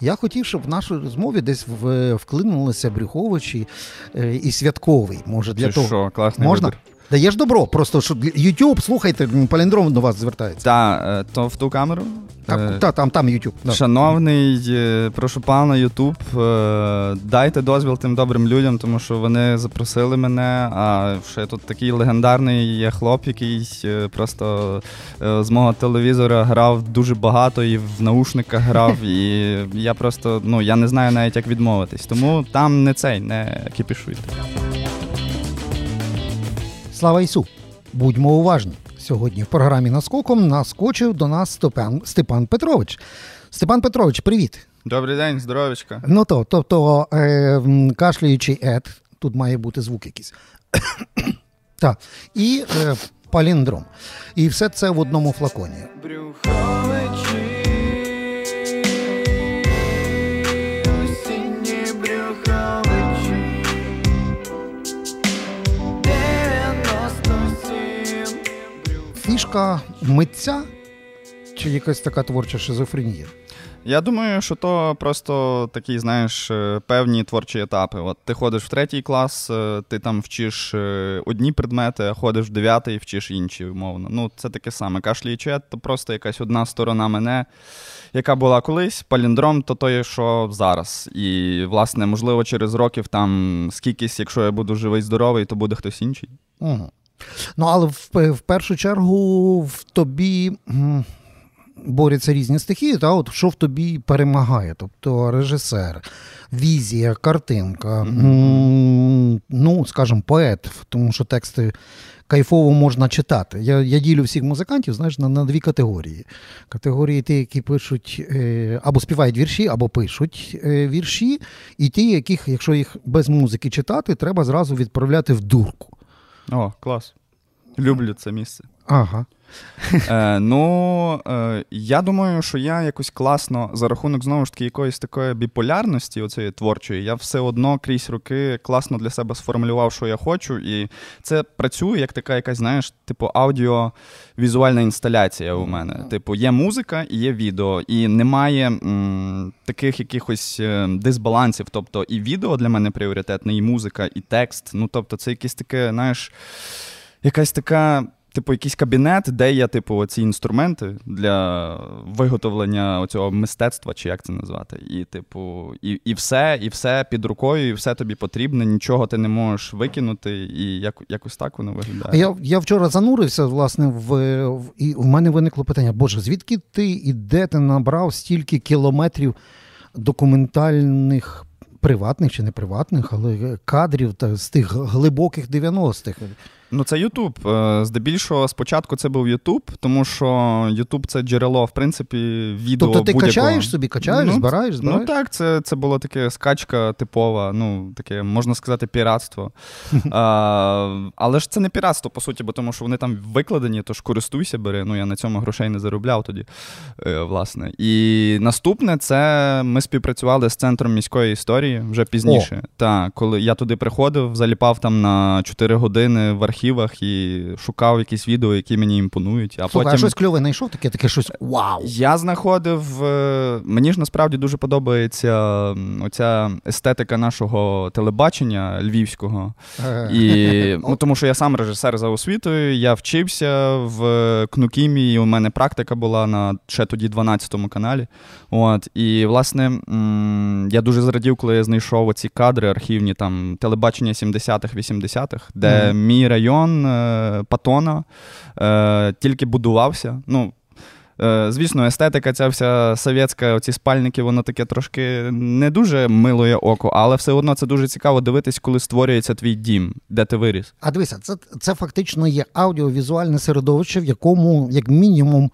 Я хотів, щоб в нашу розмові десь вклинулися Брюховичі е, і святковий. Може, для Чи того що, класний можна? вибір. Даєш добро, просто щоб YouTube, слухайте, паліндром до вас звертається. Та, е, то в ту камеру. Так, Е, та, там, там YouTube. Да. Шановний, е, прошу пана е, дайте дозвіл тим добрим людям, тому що вони запросили мене. А ще тут такий легендарний є хлоп, який просто з мого телевізора грав дуже багато і в наушниках грав. І я просто ну я не знаю навіть як відмовитись. Тому там не цей, не кіпішуйте. Слава Ісу! Будьмо уважні. Сьогодні в програмі наскоком наскочив до нас Степан, Степан Петрович. Степан Петрович, привіт. Добрий день, здоровечка. Ну то, тобто, е, м, ед, тут має бути звук якийсь. так. І е, паліндром. І все це в одному флаконі. Брюховичі, Фішка митця чи якась така творча шизофренія? Я думаю, що то просто такі, знаєш, е, певні творчі етапи. От ти ходиш в третій клас, е, ти там вчиш е, одні предмети, а ходиш в дев'ятий, вчиш інші, умовно. Ну, це таке саме. Кашлічет то просто якась одна сторона мене, яка була колись, паліндром, то то є, що зараз. І, власне, можливо, через років там скількись, якщо я буду живий, здоровий, то буде хтось інший. Угу. Ну, але в, в першу чергу в тобі борються різні стихії, та от що в тобі перемагає? Тобто режисер, візія, картинка, ну, скажімо, поет, тому що тексти кайфово можна читати. Я, я ділю всіх музикантів, знаєш, на, на дві категорії. Категорії ті, які пишуть е, або співають вірші, або пишуть е, вірші, і ті, яких, якщо їх без музики читати, треба зразу відправляти в дурку. О, клас. Люблю це місце. Ага. Е, ну, е, я думаю, що я якось класно за рахунок знову ж таки якоїсь такої біполярності, оцієї творчої, я все одно крізь роки класно для себе сформулював, що я хочу, і це працює як така якась, знаєш, типу аудіовізуальна інсталяція у мене. Типу, є музика і є відео, і немає м, таких якихось е, дисбалансів. Тобто і відео для мене пріоритетне, і музика, і текст. Ну, тобто, це якесь таке, знаєш, якась така. Типу, якийсь кабінет, де є, типу, ці інструменти для виготовлення оцього мистецтва, чи як це назвати. І, типу, і, і все, і все під рукою, і все тобі потрібно, нічого ти не можеш викинути, і як, якось так воно виглядає. Я, я вчора занурився, власне, в, в і в мене виникло питання: Боже, звідки ти і де ти набрав стільки кілометрів документальних, приватних чи не приватних, але кадрів та з тих глибоких 90-х? Ну, це Ютуб. Е, Здебільшого спочатку це був Ютуб, тому що Ютуб це джерело, в принципі, відео. Тобто ти будь-якого. качаєш собі, качаєш, Ну, збираєш, збираєш? Ну так, це, це було таке скачка типова, ну таке, можна сказати, піратство. а, але ж це не піратство, по суті, бо тому що вони там викладені, тож користуйся, бери. Ну я на цьому грошей не заробляв тоді. Е, власне. І наступне це ми співпрацювали з центром міської історії вже пізніше. Та, коли я туди приходив, заліпав там на 4 години в архівах і шукав якісь відео, які мені імпонують. А Слухай, потім... а щось кльове знайшов, таке, таке щось вау. Я знаходив. е, Мені ж насправді дуже подобається оця естетика нашого телебачення львівського. Е, І, ну, тому що я сам режисер за освітою, я вчився в Кнукімі, і у мене практика була на ще тоді 12-му каналі. От, і, власне, я дуже зрадів, коли я знайшов оці кадри архівні, там телебачення 70-х, 80-х, де Мгм. мій район е, Патона е, тільки будувався. Ну, Е, Звісно, естетика, ця вся совєтська, оці спальники, воно таке трошки не дуже милує око, але все одно це дуже цікаво дивитись, коли створюється твій дім, де ти виріс. А дивися, це, це фактично є аудіовізуальне середовище, в якому, як мінімум,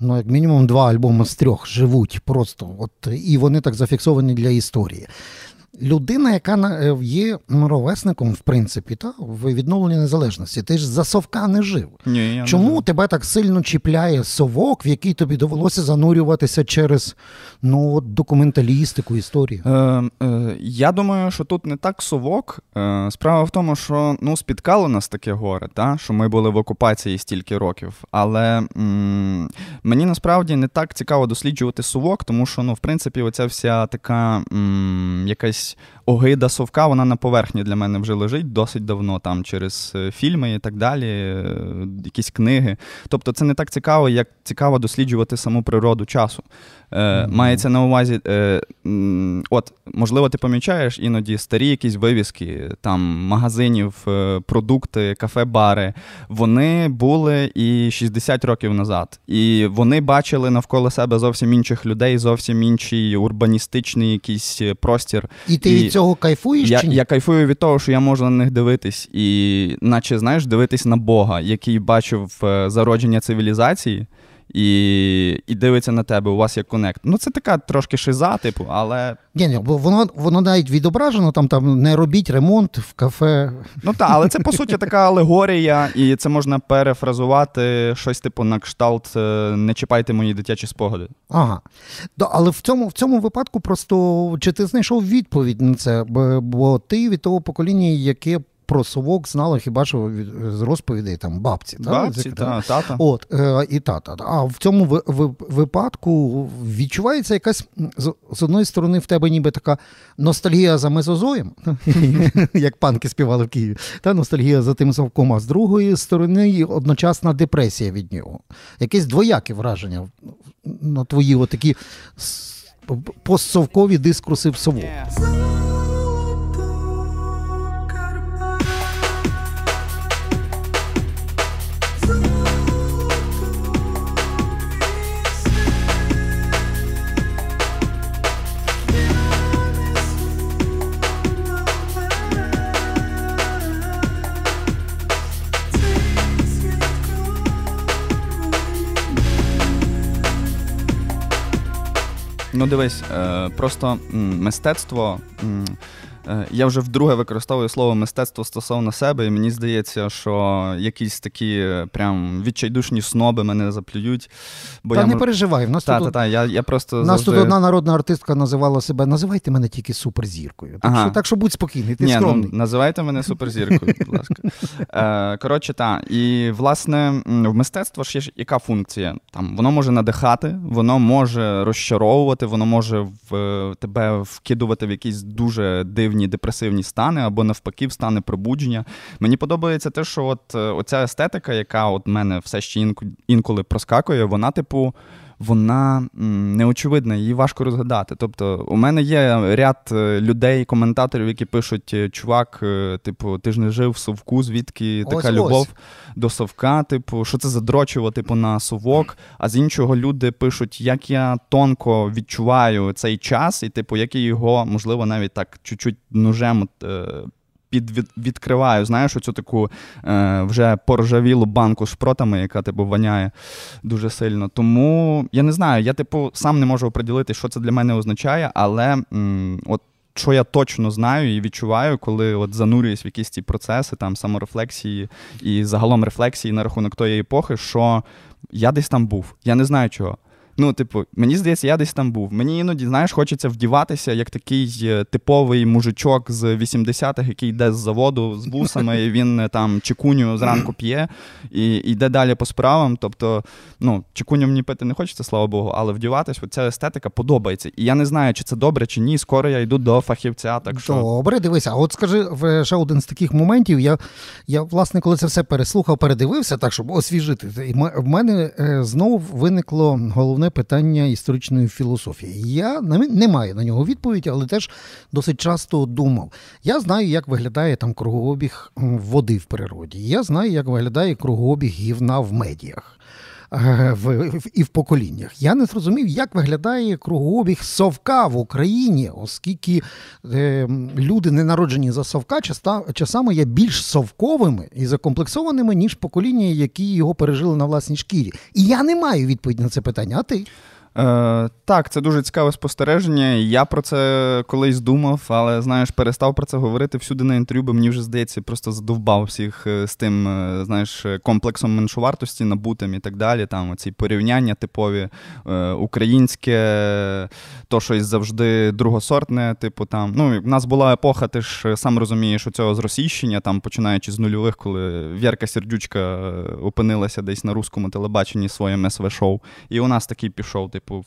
ну, як мінімум, два альбоми з трьох живуть просто. От, і вони так зафіксовані для історії. Людина, яка е, є ровесником, в принципі, та, в відновленні незалежності. Ти ж за совка не жив. Ні, я Чому знаю. тебе так сильно чіпляє совок, в який тобі довелося занурюватися через ну, документалістику, історію? Е, е, я думаю, що тут не так совок. Е, справа в тому, що ну, спіткало нас таке горе, та? що ми були в окупації стільки років. Але м, мені насправді не так цікаво досліджувати совок, тому що, ну, в принципі, оця вся така м, якась огида совка, вона на поверхні для мене вже лежить досить давно, там через е, фільми і так далі, е, якісь книги. Тобто, це не так цікаво, як цікаво досліджувати саму природу часу. Е. Мається на увазі, е, от, можливо, ти помічаєш іноді старі якісь вивіски там магазинів, е, продукти, кафе-бари. Вони були і 60 років назад. І вони бачили навколо себе зовсім інших людей, зовсім інший урбаністичний якийсь е, простір. І ти і від цього кайфуєш Я, чи ні? я кайфую від того, що я можу на них дивитись, і наче знаєш, дивитись на Бога, який бачив зародження цивілізації. І, і дивиться на тебе, у вас є конект. Ну, це така трошки шиза, типу, але. Ні, ні, бо воно, воно навіть відображено, там, там не робіть ремонт в кафе. Ну так, але це по суті така алегорія, і це можна перефразувати щось типу на кшталт е, не чіпайте мої дитячі спогади. Ага. Да, але в цьому, в цьому випадку просто чи ти знайшов відповідь на це? Бо, бо ти від того покоління, яке про совок знало хіба що від, з розповідей там бабці. та? Бабці, та, тата. От, е, і тата. А в цьому ви- ви- випадку відчувається якась з, з одної сторони в тебе ніби така ностальгія за мезозоєм, як панки співали в Києві, та ностальгія за тим совком, а з другої сторони одночасна депресія від нього. Якесь двояке враження на твої отакі постсовкові дискурси в совок. Дивись, е, просто мистецтво. Е, Я вже вдруге використовую слово мистецтво стосовно себе, і мені здається, що якісь такі е, прям відчайдушні сноби мене заплюють. Бо Та я не мож- переживай, в нас Та, тут та, та, я, я просто У нас завжди... тут одна народна артистка називала себе Називайте мене тільки суперзіркою. Так, Ага. що, так що будь спокійний, ти Ні, скромний. ну, називайте мене суперзіркою, будь ласка. Е, коротше, так. І, власне, в мистецтво ж є ж яка функція? Там, воно може надихати, воно може розчаровувати, воно може в, тебе вкидувати в якісь дуже дивні депресивні стани, або навпаки, в стани пробудження. Мені подобається те, що от е, оця естетика, яка от мене все ще інколи проскакує, вона, типу. Вона неочевидна, її важко розгадати. Тобто, у мене є ряд е, людей, коментаторів, які пишуть: е, чувак, е, типу, ти ж не жив в совку, звідки така Ось-ось. любов до совка, типу, що це за дрочево, типу, на совок. А з іншого люди пишуть, як я тонко відчуваю цей час, і типу, як я його, можливо, навіть так чуть-чуть ножем під від, відкриваю, знаєш, оцю таку е, вже поржавілу банку з шпротами, яка типу воняє дуже сильно. Тому я не знаю, я типу сам не можу оприділити, що це для мене означає, але м, от. Що я точно знаю і відчуваю, коли от занурююсь в якісь ці процеси, там саморефлексії і загалом рефлексії на рахунок тої епохи, що я десь там був. Я не знаю чого. Ну, типу, мені здається, я десь там був. Мені іноді, знаєш, хочеться вдіватися як такий е, типовий мужичок з 80-х, який йде з заводу з вусами, і він е, там чекуню зранку п'є і йде далі по справам. Тобто, ну, чекуню мені пити не хочеться, слава Богу, але вдіватись, ця естетика подобається. І я не знаю, чи це добре, чи ні. Скоро я йду до фахівця, так що. Добре, дивися. А от скажи ще один з таких моментів. Я, я власне, коли це все переслухав, передивився, так щоб освіжити. І в мене е, знову виникло головне питання історичної філософії. Я не маю на нього відповіді, але теж досить часто думав. Я знаю, як виглядає там кругообіг води в природі. Я знаю, як виглядає кругообіг гівна в медіях. Е, В, і в поколіннях. Я не зрозумів, як виглядає кругообіг совка в Україні, оскільки е, люди, не народжені за совка, часами є більш совковими і закомплексованими, ніж покоління, які його пережили на власній шкірі. І я не маю відповіді на це питання. А ти? Е, так, це дуже цікаве спостереження. Я про це колись думав, але знаєш, перестав про це говорити всюди на інтерв'ю, бо мені вже здається, просто задовбав всіх е, з тим, е, знаєш, комплексом меншовартості набутим і так далі. Там ці порівняння типові, українське, то щось завжди другосортне. Типу, там ну в нас була епоха, ти ж сам розумієш, у цього зросійщення, там починаючи з нульових, коли Вірка Сердючка опинилася десь на русскому телебаченні своїм СВ-шоу, і у нас такий пішов, типу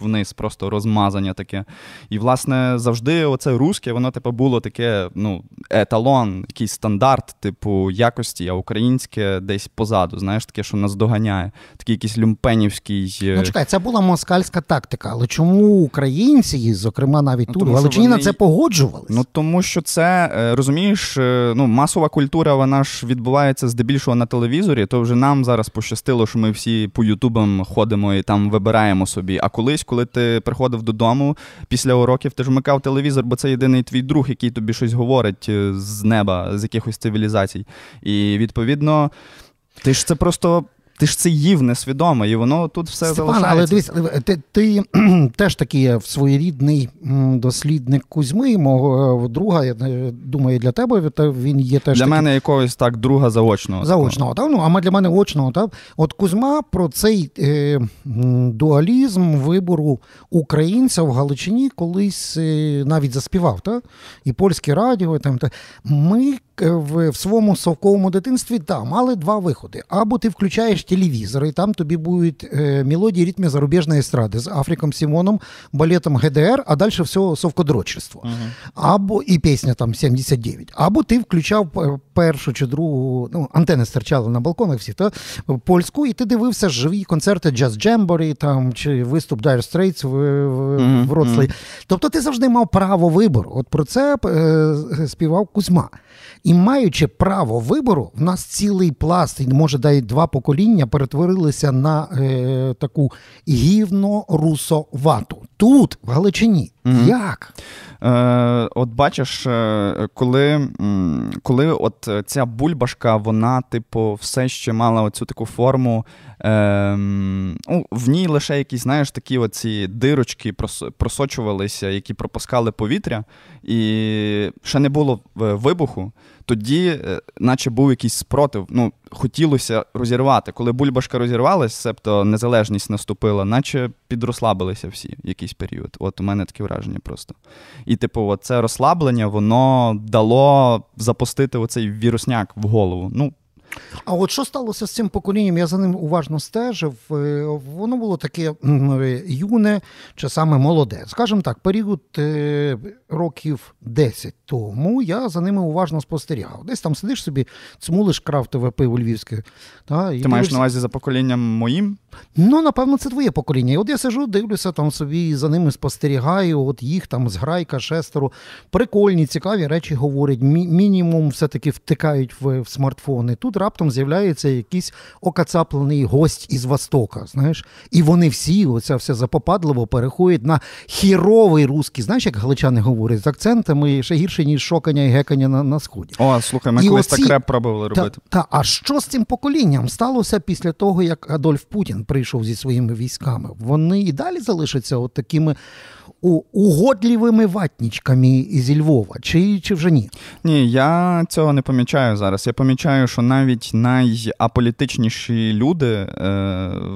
вниз, просто розмазання таке. І, власне, завжди оце русське, воно, типу, було таке, ну, еталон, якийсь стандарт, типу, якості, а українське десь позаду, знаєш, таке, що нас доганяє. Такий якийсь люмпенівський. е, Ну, чекай, це була москальська тактика, але чому українці, зокрема навіть Ну, тут, Галичині на це погоджувалися? Ну тому що це е, розумієш, е, ну масова культура, вона ж відбувається здебільшого на телевізорі. То вже нам зараз пощастило, що ми всі по ютубам ходимо і там вибираємо собі. А колись, коли ти приходив додому після уроків, ти ж вмикав телевізор, бо це єдиний твій друг, який тобі щось говорить е, з неба, з якихось цивілізацій. І відповідно, ти ж це просто. Ти ж це їв несвідомо, і воно тут все Степан, залишається. але дивись, ти, ти теж такий своєрідний дослідник Кузьми, мого е, друга, я е, думаю, для тебе він є теж Для такий мене якогось так друга заочного. заочного. Та? Ну, а для мене очного. Та? От Кузьма про цей е, дуалізм вибору українця в Галичині колись е, навіть заспівав. Та? І польське радіо. Там, та. Ми в, в своєму совковому дитинстві та, мали два виходи. Або ти включаєш телевізор, і там тобі будуть е, мелодії ритми зарубіжної естради з Африком Сімоном, балетом ГДР, а далі все совкодрочество. Або і пісня там 79. Або ти включав е, першу чи другу, ну, антени стирчали на балконах всі, та польську, і ти дивився живі концерти Jazz Jamboree там чи виступ Dire Straits в, в, Мгм, в мгм. Тобто ти завжди мав право вибору. От про це е, співав Кузьма. І маючи право вибору, в нас цілий пласт, може навіть два покоління перетворилися на е, таку гівно-русовату. Тут, в Галичині. Мгм. Як? Е, от бачиш, е, коли, коли от ця бульбашка, вона, типу, все ще мала оцю таку форму. Е, ну, в ній лише якісь, знаєш, такі оці дирочки просочувалися, які пропускали повітря, і ще не було е, вибуху. Тоді, е, наче був якийсь спротив. Ну, хотілося розірвати. Коли бульбашка розірвалась, себто незалежність наступила, наче підрослабилися всі якийсь період. От у мене таке враження просто. І, типу, це розслаблення, воно дало запустити оцей вірусняк в голову. Ну, А от що сталося з цим поколінням? Я за ним уважно стежив. Е, Воно було таке е, юне чи саме молоде. Скажімо так, період е, років 10 тому я за ними уважно спостерігав. Десь там сидиш собі, цмулиш крафтове пиво львівське. Та, і ти маєш на увазі за поколінням моїм? Ну, напевно, це твоє покоління. І от я сижу, дивлюся там собі, за ними спостерігаю, от їх там зграйка, шестеро. Прикольні, цікаві речі говорять. Мі- мінімум все-таки втикають в, в смартфони. Тут раптом з'являється якийсь окацаплений гость із Востока, знаєш. І вони всі, оця все запопадливо, переходять на хіровий русський. Знаєш, як галичани говорять, з акцентами ще гірше, ніж шокання і гекання на, на сході. О, слухай, ми І колись оці- так реп пробували Та, робити. та, а що з цим поколінням сталося після того, як Адольф Путін прийшов зі своїми військами? Вони і далі залишаться от такими у- угодлівими ватнічками зі Львова, чи, чи вже ні? Ні, я цього не помічаю зараз. Я помічаю, що навіть найаполітичніші люди е,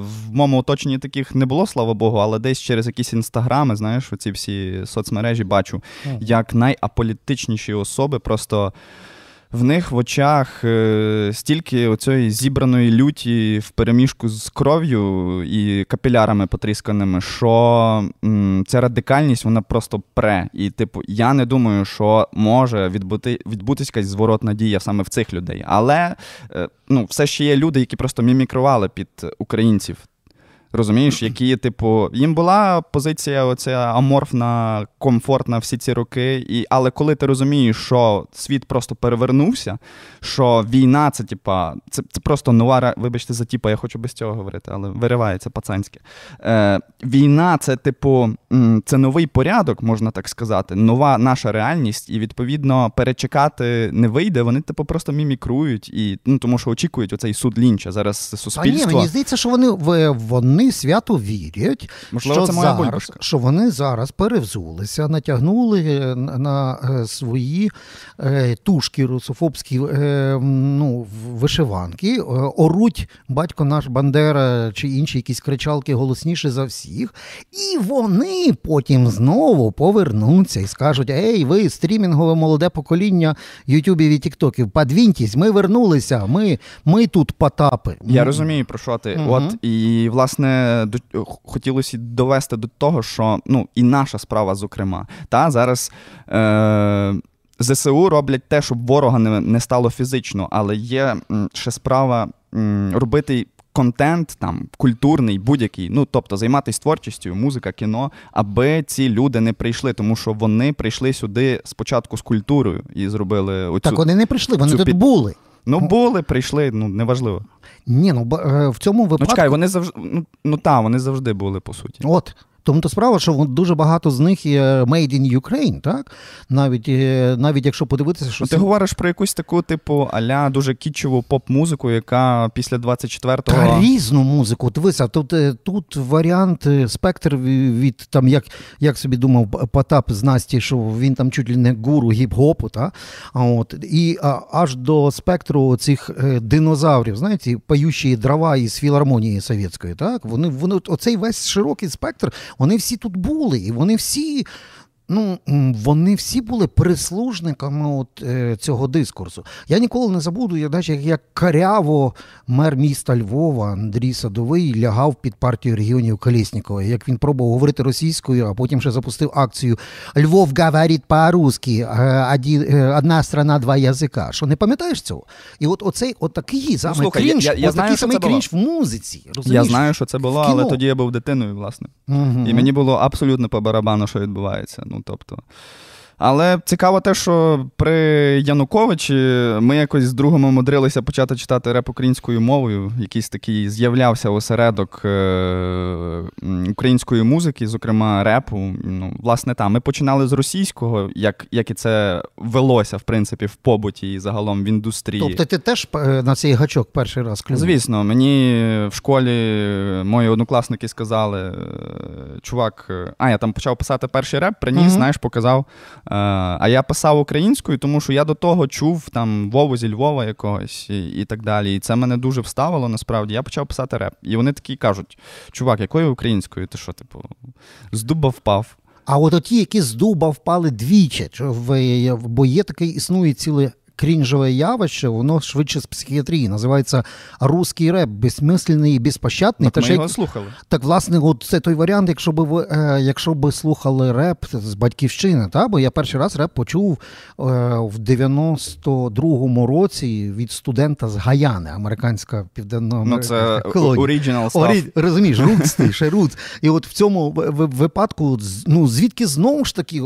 в моєму оточенні таких не було, слава Богу, але десь через якісь інстаграми, знаєш, оці всі соцмережі бачу, як найаполітичніші особи просто. В них в очах е, стільки оцієї зібраної люті в переміжку з кров'ю і капілярами потрісканими, що ця радикальність вона просто пре. І, типу, я не думаю, що може відбути, відбутися якась зворотна дія саме в цих людей. Але е, ну, все ще є люди, які просто мімікрували під українців. Розумієш, які, типу, їм була позиція оця аморфна, комфортна всі ці роки. І, але коли ти розумієш, що світ просто перевернувся, що війна це, типа, це, це просто нова, вибачте за типа, я хочу без цього говорити, але виривається пацанське. Е, війна це, типу, це новий порядок, можна так сказати, нова наша реальність, і відповідно перечекати не вийде. Вони, типу, просто мімікрують, і ну тому що очікують оцей суд лінча. Зараз А ні, суспільство. мені здається, що вони, вони вони свято вірять, Можливо, що, це зараз, що вони зараз перевзулися, натягнули е, на, е, свої е, тушки русофобські ну, вишиванки, оруть батько наш Бандера чи інші якісь кричалки голосніше за всіх. І вони потім знову повернуться і скажуть: Ей, ви стрімінгове молоде покоління Ютубів і Тіктоків, подвіньтесь, ми вернулися, ми, ми тут потапи. Я розумію, про що ти. Мгм. От і власне до хотілося довести до того, що ну і наша справа, зокрема, та зараз. Е- ЗСУ роблять те, щоб ворога не, не стало фізично, але є ще справа м, робити контент там культурний, будь-який. Ну тобто займатися творчістю, музика, кіно, аби ці люди не прийшли, тому що вони прийшли сюди спочатку з культурою і зробили оцю. Так вони не прийшли, вони цю тут під- були. Ну були, прийшли, ну неважливо. Ні, ну е, в цьому Ну випадку. чекай, вони завжди. Ну, ну та, вони завжди були, по суті. От. Тому то справа, що дуже багато з них є made in Ukraine, так? Навіть, е, навіть якщо подивитися, що ти це- говориш про якусь таку, типу, аля дуже кітчеву поп-музику, яка після 24-го. Та різну музику. Дивися, тут, е, тут варіант е, спектр від там, як, як собі думав Потап з Насті, що він там чуть ли не гуру гіп-гопу, та? А от, і а, аж до спектру цих динозаврів, знаєте, паючі дрова із філармонії совєтської, так? Вони, вони, оцей весь широкий спектр, вони всі тут були, і вони всі. Ну, вони всі були прислужниками от, е, цього дискурсу. Я ніколи не забуду, як, знаєш, як, як каряво мер міста Львова Андрій Садовий лягав під партію регіонів Колєснікова, як він пробував говорити російською, а потім ще запустив акцію Львов говорить по-русски, е, е, одна страна, два язика. Що не пам'ятаєш цього? І от оцей от такий саме слухай, крінж, я- я знаю, самий крінж в музиці. Я знаю, що це було, але тоді я був дитиною, власне. Мгм. І мені було абсолютно по барабану, що відбувається. Ну, тобто. Але цікаво те, що при Януковичі ми якось з другом умудрилися почати читати реп українською мовою. Якийсь такий з'являвся осередок е, української музики, зокрема репу. Ну, власне, там ми починали з російського, як, як і це велося, в принципі, в побуті і загалом в індустрії. Тобто ти теж е, на цей гачок перший раз клюнув? Звісно, мені в школі мої однокласники сказали: е, чувак, а я там почав писати перший реп, приніс, Мгм. знаєш, показав. Е, А я писав українською, тому що я до того чув там Вову зі Львова якогось і, і так далі. І це мене дуже вставило насправді. Я почав писати реп. І вони такі кажуть: чувак, якою українською? Ти що, типу, з дуба впав? А от ті, які з дуба впали двічі, бо є такий існує ціле крінжове явище, воно швидше з психіатрії. Називається русський реп, безсмисленний і безпощадний. Так Та ми його як- слухали. Так, власне, от це той варіант, якщо би ви, е, якщо би слухали реп з батьківщини, та? бо я перший раз реп почув е, в 92-му році від студента з Гаяни, американська південна Ну, це колонія. оригінал. Орі, розумієш, рутс ще рутс. І от в цьому випадку, ну звідки знову ж таки,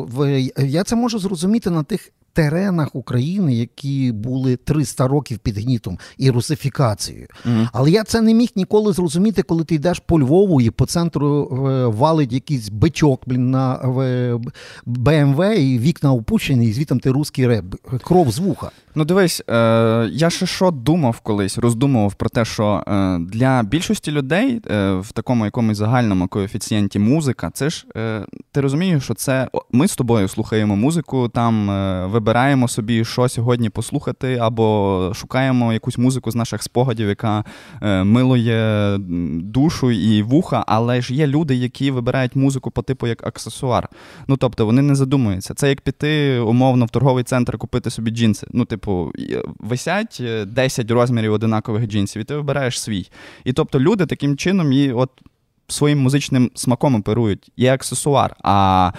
я це можу зрозуміти на тих теренах України, які були 300 років під гнітом і русифікацією. Мгм. Але я це не міг ніколи зрозуміти, коли ти йдеш по Львову і по центру е, валить якийсь бичок блін, на е, БМВ, і вікна опущені, і звітом ти русський реп, кров з вуха. Ну, дивись, е, я ще що думав колись, роздумував про те, що е, для більшості людей е, в такому якомусь загальному коефіцієнті музика, це ж е, ти розумієш, що це ми з тобою слухаємо музику, там е, вибираємо собі, що сьогодні послухати, або шукаємо якусь музику з наших спогадів, яка е, милує душу і вуха, але ж є люди, які вибирають музику по типу як аксесуар. Ну тобто вони не задумуються. Це як піти умовно в торговий центр купити собі джинси. Ну, типу, висять е, 10 розмірів одинакових джинсів, і ти вибираєш свій. І тобто люди таким чином і от своїм музичним смаком оперують. Є аксесуар. А.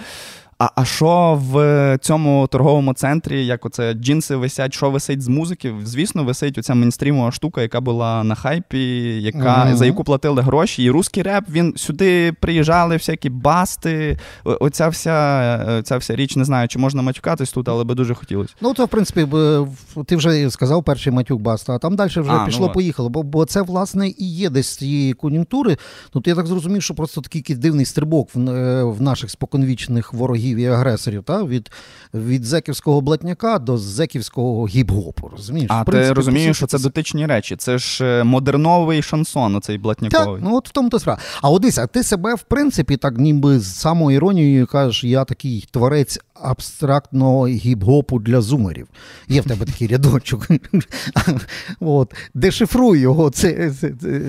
А, а що в цьому торговому центрі, як оце джинси висять, що висить з музики? Звісно, висить оця мейнстрімова штука, яка була на хайпі, яка, Мгм. за яку платили гроші. І русський реп, він сюди приїжджали всякі басти. Оця вся, ця вся річ, не знаю, чи можна матюкатись тут, але би дуже хотілося. Ну, то, в принципі, ти вже сказав перший матюк баста, а там далі вже А, ну пішло от. поїхало. Бо, бо це, власне, і є десь з цієї кон'юнктури. Тут я так зрозумів, що просто такий дивний стрибок в, е, в наших споконвічних ворогів ворогів і агресорів, та? від, від зеківського блатняка до зеківського гіп-гопу. Розумієш? А принципі, ти розумієш, що це дотичні речі. Це ж е, модерновий шансон, оцей Так, блатняковий. ну от в тому то справа. А Одися, а ти себе, в принципі, так ніби з самоіронією кажеш, я такий творець абстрактного гіп-гопу для зумерів. Є в тебе такий рядочок. От, дешифруй його. Це, це, це,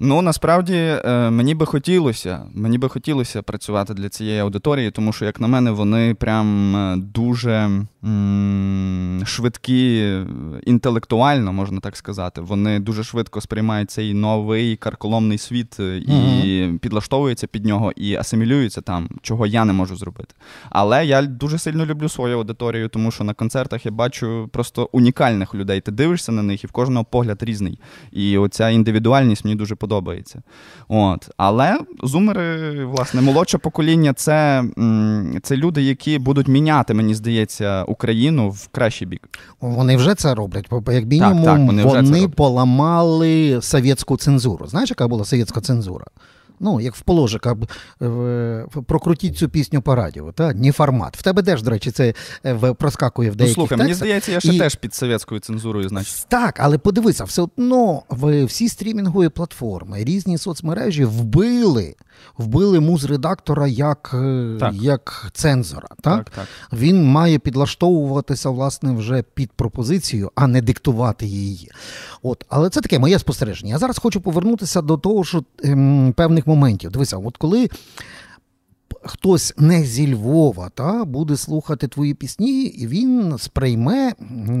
Ну насправді е, мені би хотілося, мені би хотілося працювати для цієї аудиторії, тому що, як на мене, вони прям е, дуже м- швидкі інтелектуально, можна так сказати. Вони дуже швидко сприймають цей новий карколомний світ е, і підлаштовуються під нього і асимілюються там, чого я не можу зробити. Але я дуже сильно люблю свою аудиторію, тому що на концертах я бачу просто унікальних людей. Ти дивишся на них, і в кожного погляд різний. І оця індивідуальність мені дуже подобається. От. Але зумери, власне, молодше покоління це, це люди, які будуть міняти, мені здається, Україну в кращий бік. Вони вже це роблять. Як мінімум, так, вони вони поламали совєтську цензуру. Знаєш, яка була совєтська цензура? Ну, як в положика, е, прокрутіть цю пісню по радіо, та? Ні формат. В тебе теж, до речі, це е, в- проскакує в Ну, деяких слухай, мені здається, я ще І- теж під совєтською цензурою, значить. Так, але подивися, все одно всі стрімінгові платформи, різні соцмережі вбили, вбили муз-редактора як, е, Так. як цензора. Так? Так, так. Він має підлаштовуватися власне вже під пропозицію, а не диктувати її. От, але це таке моє спостереження. Я зараз хочу повернутися до того, що ем, певних моментів. Дивися, от коли. Хтось не зі Львова та, буде слухати твої пісні, і він сприйме,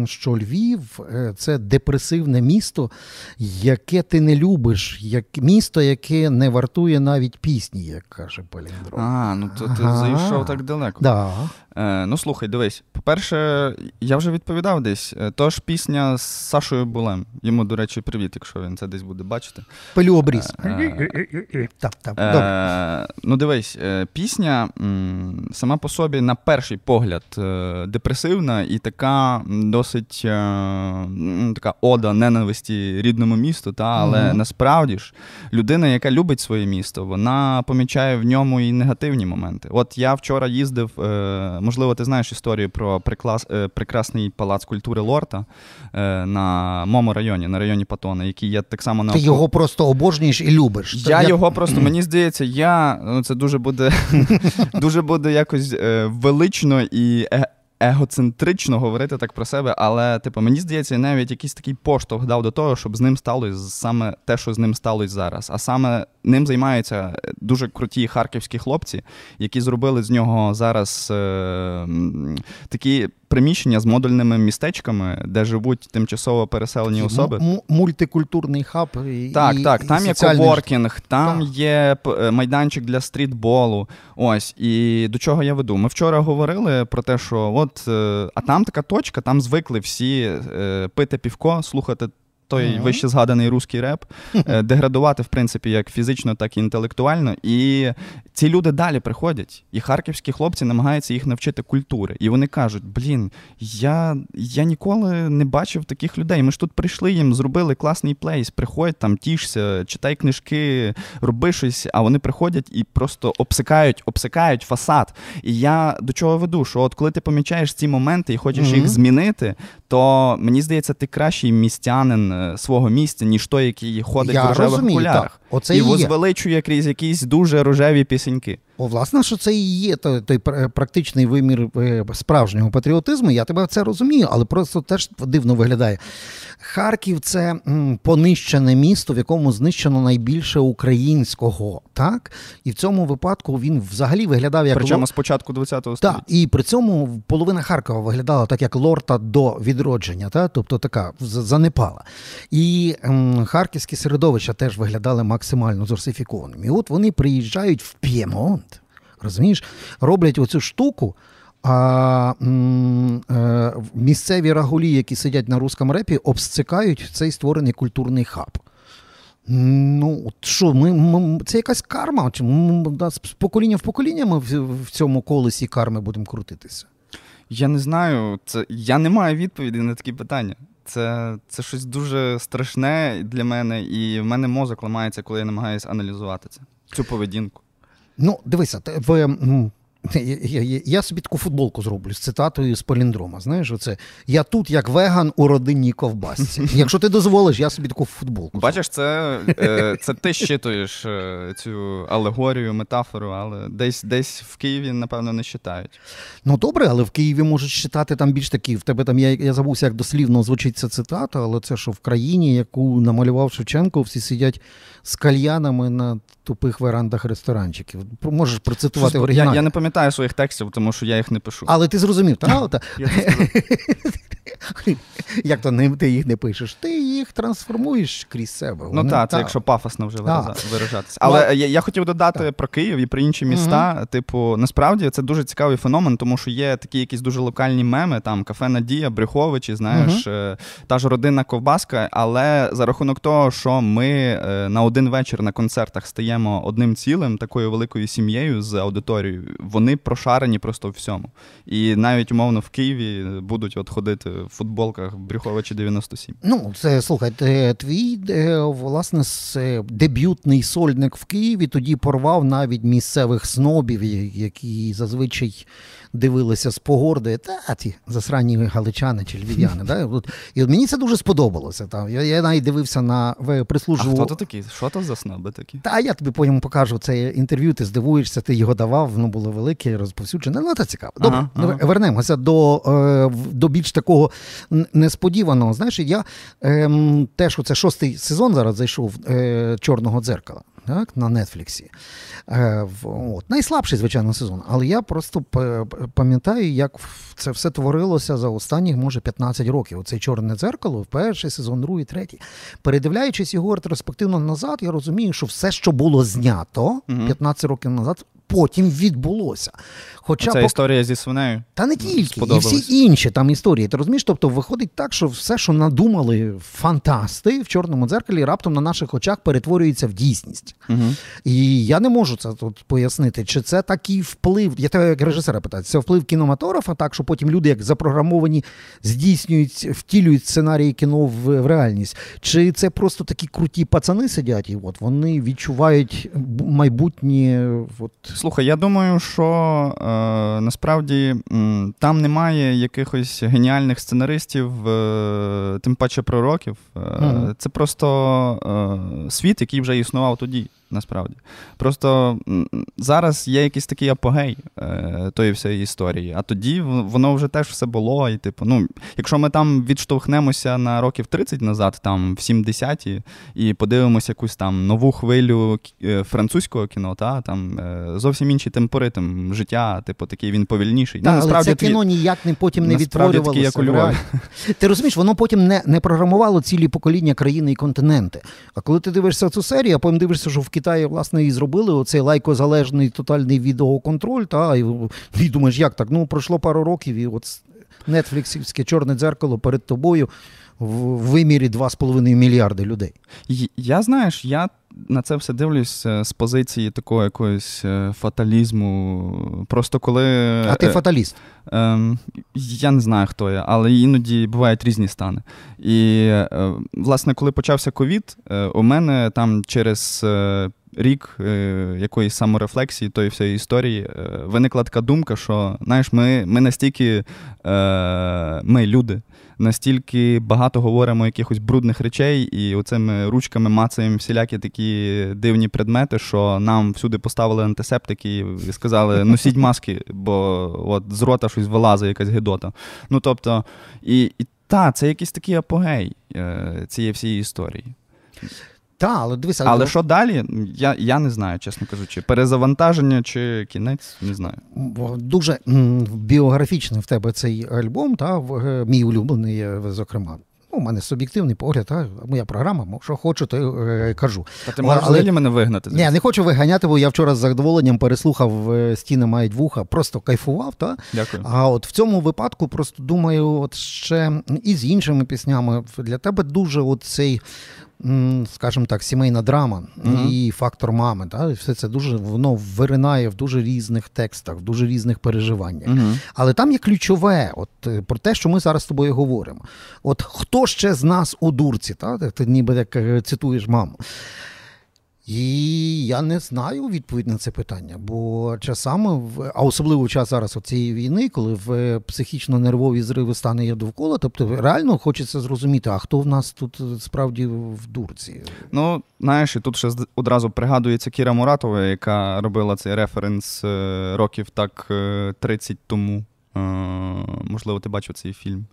що Львів е, це депресивне місто, яке ти не любиш, як місто, яке не вартує навіть пісні, як каже Паліндров. А, ну то ти Ага. зайшов так далеко. Да. Е, ну слухай, дивись. По-перше, я вже відповідав десь. Е, Тож пісня з Сашою Булем. Йому, до речі, привіт, якщо він це десь буде бачити. Пилю обріз. Е, Так, так, добре. Е, ну, дивись, е, пісня сама по собі, на перший погляд, е, депресивна і така досить е, така ода ненависті рідному місту. Та, але Мгм. насправді ж людина, яка любить своє місто, вона помічає в ньому і негативні моменти. От я вчора їздив, е, можливо, ти знаєш історію про приклас, прекрасний палац культури Лорта на моєму районі, на районі Патона, який я так само на Ти його просто обожнюєш і любиш. я Як- його просто, мені здається, я ну це дуже буде дуже буде якось е, велично і е- егоцентрично говорити так про себе, але типу, мені здається, навіть якийсь такий поштовх дав до того, щоб з ним сталося саме те, що з ним сталося зараз. А саме ним займаються дуже круті харківські хлопці, які зробили з нього зараз е, такі приміщення з модульними містечками, де живуть тимчасово переселені особи. М- мультикультурний хаб. І, Так, і, так, і там є коворкінг, там Так. є е, майданчик для стрітболу. Ось, і до чого я веду? Ми вчора говорили про те, що от, е, а там така точка, там звикли всі е, пити півко, слухати. Той Мгм. вище згаданий русський реп, е, деградувати, в принципі, як фізично, так і інтелектуально. І ці люди далі приходять, і харківські хлопці намагаються їх навчити культури. І вони кажуть: блін, я, я ніколи не бачив таких людей. Ми ж тут прийшли їм, зробили класний плейс. Приходь там, тішся, читай книжки, роби щось. А вони приходять і просто обсикають, обсикають фасад. І я до чого веду? Що от коли ти помічаєш ці моменти і хочеш Мгм. їх змінити, то мені здається, ти кращий містянин свого місця, ніж той, який ходить Я в рожевих розумію, кулярах. так. Оце і і возвеличує крізь якісь дуже рожеві пісеньки. О, власне, що це і є той, той практичний вимір е, справжнього патріотизму. Я тебе це розумію, але просто теж дивно виглядає. Харків це понищене місто, в якому знищено найбільше українського. Так? І в цьому випадку він взагалі виглядав як Причому з початку ХХ Так, століття. і при цьому половина Харкова виглядала так, як лорта до відродження, та? тобто така занепала. І ем, харківські середовища теж виглядали максимально зорсифікованими. І от вони приїжджають в П'ємонт, розумієш, роблять оцю штуку. А е, місцеві рагулі, які сидять на русском репі, обсцикають цей створений культурний хаб. Ну, що, ми, ми, це якась карма? Чи ми, да, з покоління в покоління ми в, в цьому колесі карми будемо крутитися? Я не знаю, це я не маю відповіді на такі питання. Це, це щось дуже страшне для мене, і в мене мозок ламається, коли я намагаюся аналізувати це. Цю поведінку. Ну, дивися, в, Я, я, я, собі таку футболку зроблю з цитатою з поліндрома. Знаєш, оце я тут як веган у родинній ковбасці. Якщо ти дозволиш, я собі таку футболку. Бачиш, це, е, це ти щитуєш е, цю алегорію, метафору, але десь десь в Києві, напевно, не щитають. Ну добре, але в Києві можуть читати там більш такі. В тебе там я, я забувся, як дослівно звучить ця цитата, але це що в країні, яку намалював Шевченко, всі сидять з кальянами на тупих верандах ресторанчиків. Можеш процитувати я, я не пам'ятаю своїх текстів, тому що я їх не пишу. Але ти зрозумів, так? Та-. Як то не, ти їх не пишеш? Ти їх трансформуєш крізь себе. Ну так, це та. якщо пафосно вже виражатися. Але я, я хотів додати про Київ і про інші міста. Типу, насправді це дуже цікавий феномен, тому що є такі якісь дуже локальні меми, там кафе Надія, Брюховичі, знаєш, е, та ж родинна ковбаска. Але за рахунок того, що ми е, на один вечір на концертах стаємо одним цілим, такою великою сім'єю з аудиторією, вони прошарені просто в всьому. І навіть умовно в Києві будуть от ходити футболках Брюховичі 97. Ну, це слухайте, твій е, власне е, дебютний сольник в Києві тоді порвав навіть місцевих снобів, які зазвичай дивилися з погорди. Та ті засранні галичани чи львів'яни. да? І мені це дуже сподобалося. Там. Я, я навіть дивився на в- А прислужу. хто то такі? Що то за сноби такі? Та я тобі потім покажу це інтерв'ю, ти здивуєшся, ти його давав, воно було велике, розповсюджене. Ну, це цікаво. Добре, Ага, ага. вернемося до, е, до більш такого н- несподіваного. Знаєш, я ем, теж оце шостий сезон зараз зайшов е, Чорного дзеркала. Так, на Нетфліксі. Е, от. Найслабший, звичайно, сезон. Але я просто пам'ятаю, як це все творилося за останніх, може, 15 років. Оцей чорне дзеркало, перший сезон, другий, третій. Передивляючись його ретроспективно назад, я розумію, що все, що було знято 15 років назад, потім відбулося. Хоча Ця пок- історія зі свинею. та не тільки, і всі інші там історії. Ти розумієш? Тобто виходить так, що все, що надумали фантасти в чорному дзеркалі, раптом на наших очах перетворюється в дійсність. Угу. І я не можу це тут пояснити, чи це такий вплив. Я тебе як режисера питаю, це вплив кінематографа, так що потім люди, як запрограмовані, здійснюють, втілюють сценарії кіно в, в реальність. Чи це просто такі круті пацани сидять, і от вони відчувають майбутнє. От... Слухай, я думаю, що е, насправді там немає якихось геніальних сценаристів, е, тим паче пророків. Е. Це просто е, світ, який вже існував тоді. Насправді, просто зараз є якийсь такий апогей е, тої всієї історії. А тоді воно вже теж все було. І, типу, ну, якщо ми там відштовхнемося на років 30 назад, там в 70-ті, і подивимося якусь там нову хвилю е, французького кіно, та там е, зовсім інший темпоритм життя, типу, такий він повільніший. Та, але це кіно ніяк не потім не насправді відтворювалося. як Ти розумієш, воно потім не, не програмувало цілі покоління країни і континенти. А коли ти дивишся цю серію, а потім дивишся, що в Китаї власне і зробили оцей лайкозалежний тотальний відеоконтроль, та і, і думаєш, як так? Ну пройшло пару років, і от нетфліксівське чорне дзеркало перед тобою в вимірі 2,5 мільярди людей. Я знаєш, я на це все дивлюсь е, з позиції такого якогось е, фаталізму. Просто коли. А ти е, фаталіст. Ем, я не знаю, хто я, але іноді бувають різні стани. І, е, власне, коли почався ковід, у мене там через рік е, якоїсь саморефлексії, тої всієї історії, е, виникла така думка, що знаєш, ми, ми настільки е, ми люди. Настільки багато говоримо якихось брудних речей, і оцими ручками мацаємо всілякі такі дивні предмети, що нам всюди поставили антисептики і сказали: носіть маски, бо от з рота щось вилазить, якась гидота. Ну тобто, і, і та, це якийсь такий апогей е, цієї всієї історії. Та, але дивися, Але що далі? Я, я не знаю, чесно кажучи. Перезавантаження чи кінець, не знаю. Дуже біографічний в тебе цей альбом, та, в- е, мій улюблений, е, зокрема. Ну, у мене суб'єктивний погляд, та, моя програма, що хочу, то е, кажу. Та ти можеш але- мене вигнати. Ні, не хочу виганяти, бо я вчора з задоволенням переслухав е, стіни мають вуха, просто кайфував. Та? Дякую. А от в цьому випадку просто думаю, от ще і з іншими піснями для тебе дуже от цей, скажімо так, сімейна драма Мгм. і фактор мами. Та? І все це дуже воно виринає в дуже різних текстах, в дуже різних переживаннях. Угу. Але там є ключове, от е, про те, що ми зараз з тобою говоримо. От хто ще з нас у дурці, та? ти ніби як е, цитуєш маму. І я не знаю відповідь на це питання, бо часами, а особливо в час зараз цієї війни, коли в психічно-нервові зриви стане є довкола, тобто реально хочеться зрозуміти, а хто в нас тут е, справді в дурці. Ну, знаєш, і тут ще одразу пригадується Кіра Муратова, яка робила цей референс е, років так е, 30 тому. Е, Можливо, ти бачив цей фільм,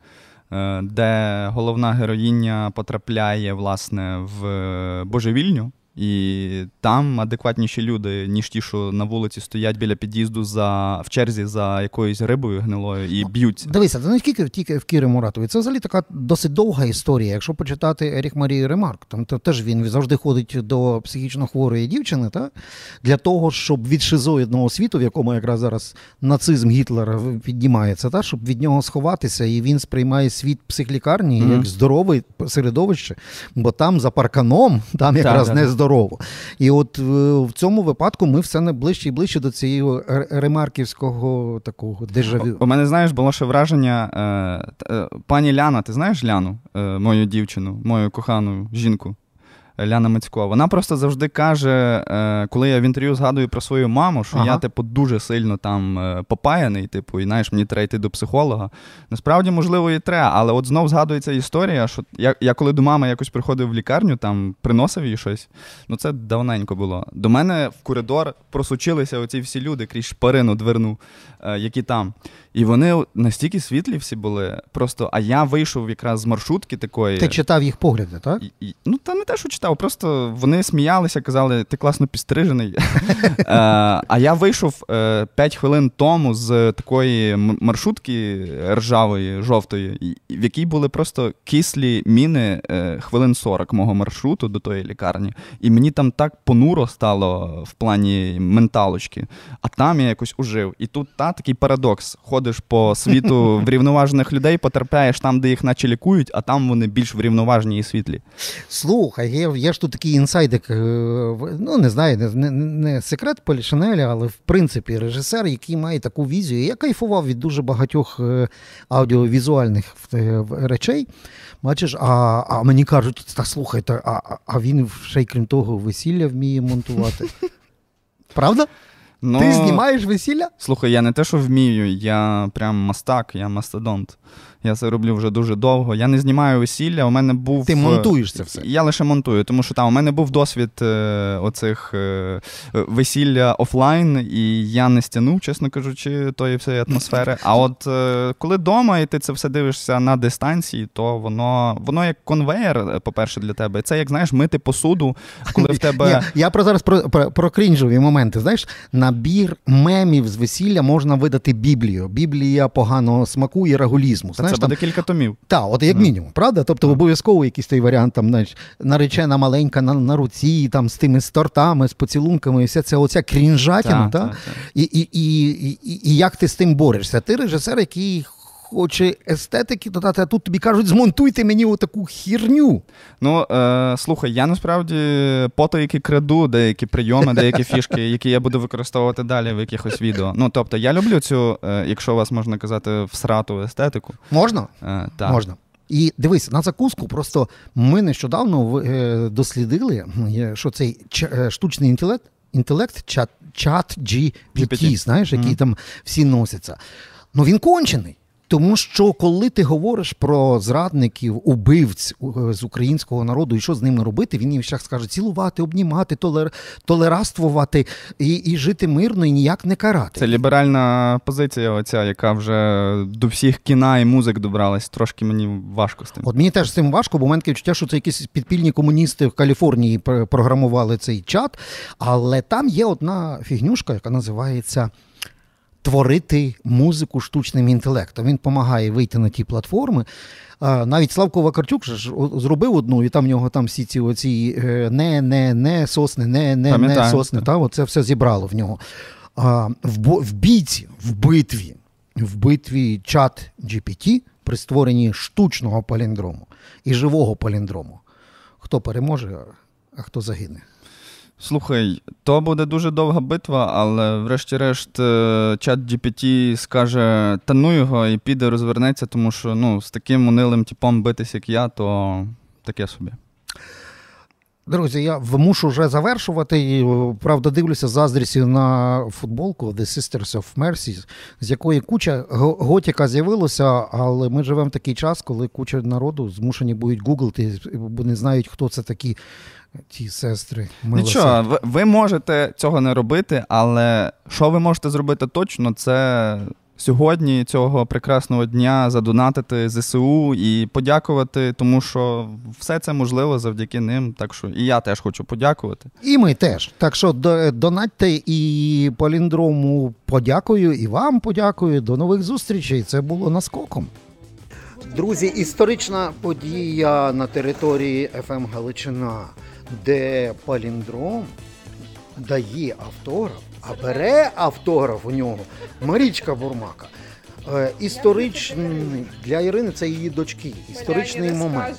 е, де головна героїня потрапляє власне в е, божевільню. І там адекватніші люди, ніж ті, що на вулиці стоять біля під'їзду за в черзі за якоюсь рибою гнилою і б'ються. Дивися, це не тільки, тільки в Кіри Муратові. Це взагалі така досить довга історія. Якщо почитати Еріх Марії Ремарк, там то теж він завжди ходить до психічно хворої дівчини, та? для того, щоб від шизоїдного світу, в якому якраз зараз нацизм Гітлера піднімається, та? щоб від нього сховатися, і він сприймає світ психлікарні Мгм. як здорове середовище, бо там за парканом там якраз так, не так. Здорово. І от е, в цьому випадку ми все не ближче і ближче до цієї ремарківського такого дежавю. У мене, знаєш, було ще враження. Е, е, пані Ляна, ти знаєш Ляну, мою дівчину, мою кохану жінку? Ляна Мицько. Вона просто завжди каже, е, коли я в інтерв'ю згадую про свою маму, що Ага. я, типу, дуже сильно там е, попаяний, типу, і знаєш, мені треба йти до психолога. Насправді, можливо, і треба, але от знов згадується історія, що я, я коли до мами якось приходив в лікарню, там приносив їй щось. Ну це давненько було. До мене в коридор просучилися оці всі люди крізь шпарину дверну, які там. І вони настільки світлі всі були. Просто, а я вийшов якраз з маршрутки такої. Ти читав їх погляди, так? І, і, ну, та не те, що читав, просто вони сміялися, казали, ти класно підстрижений. е, а я вийшов е, 5 хвилин тому з такої маршрутки ржавої, жовтої, в якій були просто кислі міни е, хвилин 40 мого маршруту до тої лікарні. І мені там так понуро стало в плані менталочки, а там я якось ужив. І тут та такий парадокс. Ходиш по світу врівноважених людей, потерпляєш там, де їх наче лікують, а там вони більш врівноважені і світлі. Слухай, є, є ж тут такий інсайдик, е, ну не знаю, не, не, не секрет Полішинеля, але в принципі режисер, який має таку візію. Я кайфував від дуже багатьох е, аудіовізуальних е, речей. Бачиш, а, а мені кажуть, та слухайте, а- а він ще й крім того весілля вміє монтувати. Правда? Ну, Ти знімаєш весілля? Слухай, я не те, що вмію, я прям мастак, я мастодонт. Я це роблю вже дуже довго. Я не знімаю весілля. У мене був. Ти е, монтуєш це все. Я лише монтую, тому що там у мене був досвід е, оцих е, е, весілля офлайн, і я не стягнув, чесно кажучи, тої всієї атмосфери. А от е, коли вдома і ти це все дивишся на дистанції, то воно воно як конвейер, е, по-перше, для тебе. Це як знаєш, мити посуду, коли в тебе. Я про зараз про, про, про крінжові моменти. Знаєш, набір мемів з весілля можна видати Біблію. Біблія поганого смаку і регулізму. Знаєш, це там, кілька томів. Так, от як Ну. мінімум, правда? Тобто обов'язково якийсь той варіант, там, знаєш, наречена маленька на, на руці, там, з тими з тортами, з поцілунками, і вся ця оця крінжатіна. Та, Та, та, та. І, і, і, і, і як ти з тим борешся? Ти режисер, який хоче естетики додати, а тут тобі кажуть, змонтуйте мені отаку хірню. Ну, е, слухай, я насправді потайки краду деякі прийоми, деякі фішки, які я буду використовувати далі в якихось відео. Ну, тобто, я люблю цю, е, якщо вас можна казати, всрату естетику. Можна? Е, так. Можна. І дивись, на закуску просто ми нещодавно е, дослідили, що цей е, штучний інтелект, інтелект чат, чат GPT, GPT. знаєш, який Мгм. там всі носяться. Ну він кончений. Тому що коли ти говориш про зрадників, убивць е, з українського народу і що з ними робити, він їм ще скаже цілувати, обнімати, толер, толераствувати і, і жити мирно і ніяк не карати. Це ліберальна позиція, оця, яка вже до всіх кіна і музик добралась. Трошки мені важко з тим. От мені теж з цим важко, бо в мене таке відчуття, що це якісь підпільні комуністи в Каліфорнії пр- програмували цей чат. Але там є одна фігнюшка, яка називається творити музику штучним інтелектом. Він допомагає вийти на ті платформи. Навіть Славко Вакарчук ж зробив одну, і там в нього там всі ці оці е, не, не, не сосни, не, не, не сосни. Та, от це все зібрало в нього. В, бо- в бійці, в битві, в битві чат GPT при створенні штучного паліндрому і живого паліндрому. Хто переможе, а хто загине? Слухай, то буде дуже довга битва, але врешті-решт е, чат GPT скаже, та ну його і піде розвернеться, тому що ну, з таким унилим типом битись, як я, то таке собі. Друзі, я мушу вже завершувати. І, правда, дивлюся заздрістю на футболку The Sisters of Mercy, з якої куча го- готіка з'явилося, але ми живемо в такий час, коли куча народу змушені будуть гуглити, бо не знають, хто це такі ті сестри. Нічого, ви, ви можете цього не робити, але що ви можете зробити точно, це сьогодні, цього прекрасного дня, задонатити ЗСУ і подякувати, тому що все це можливо завдяки ним. Так що і я теж хочу подякувати. І ми теж. Так що донатьте і Поліндрому подякую, і вам подякую. До нових зустрічей. Це було наскоком. Друзі, історична подія на території ФМ Галичина, де Паліндром дає автограф, а бере автограф у нього Марічка Бурмака. Е, Історичний для Ірини це її дочки. Історичний момент.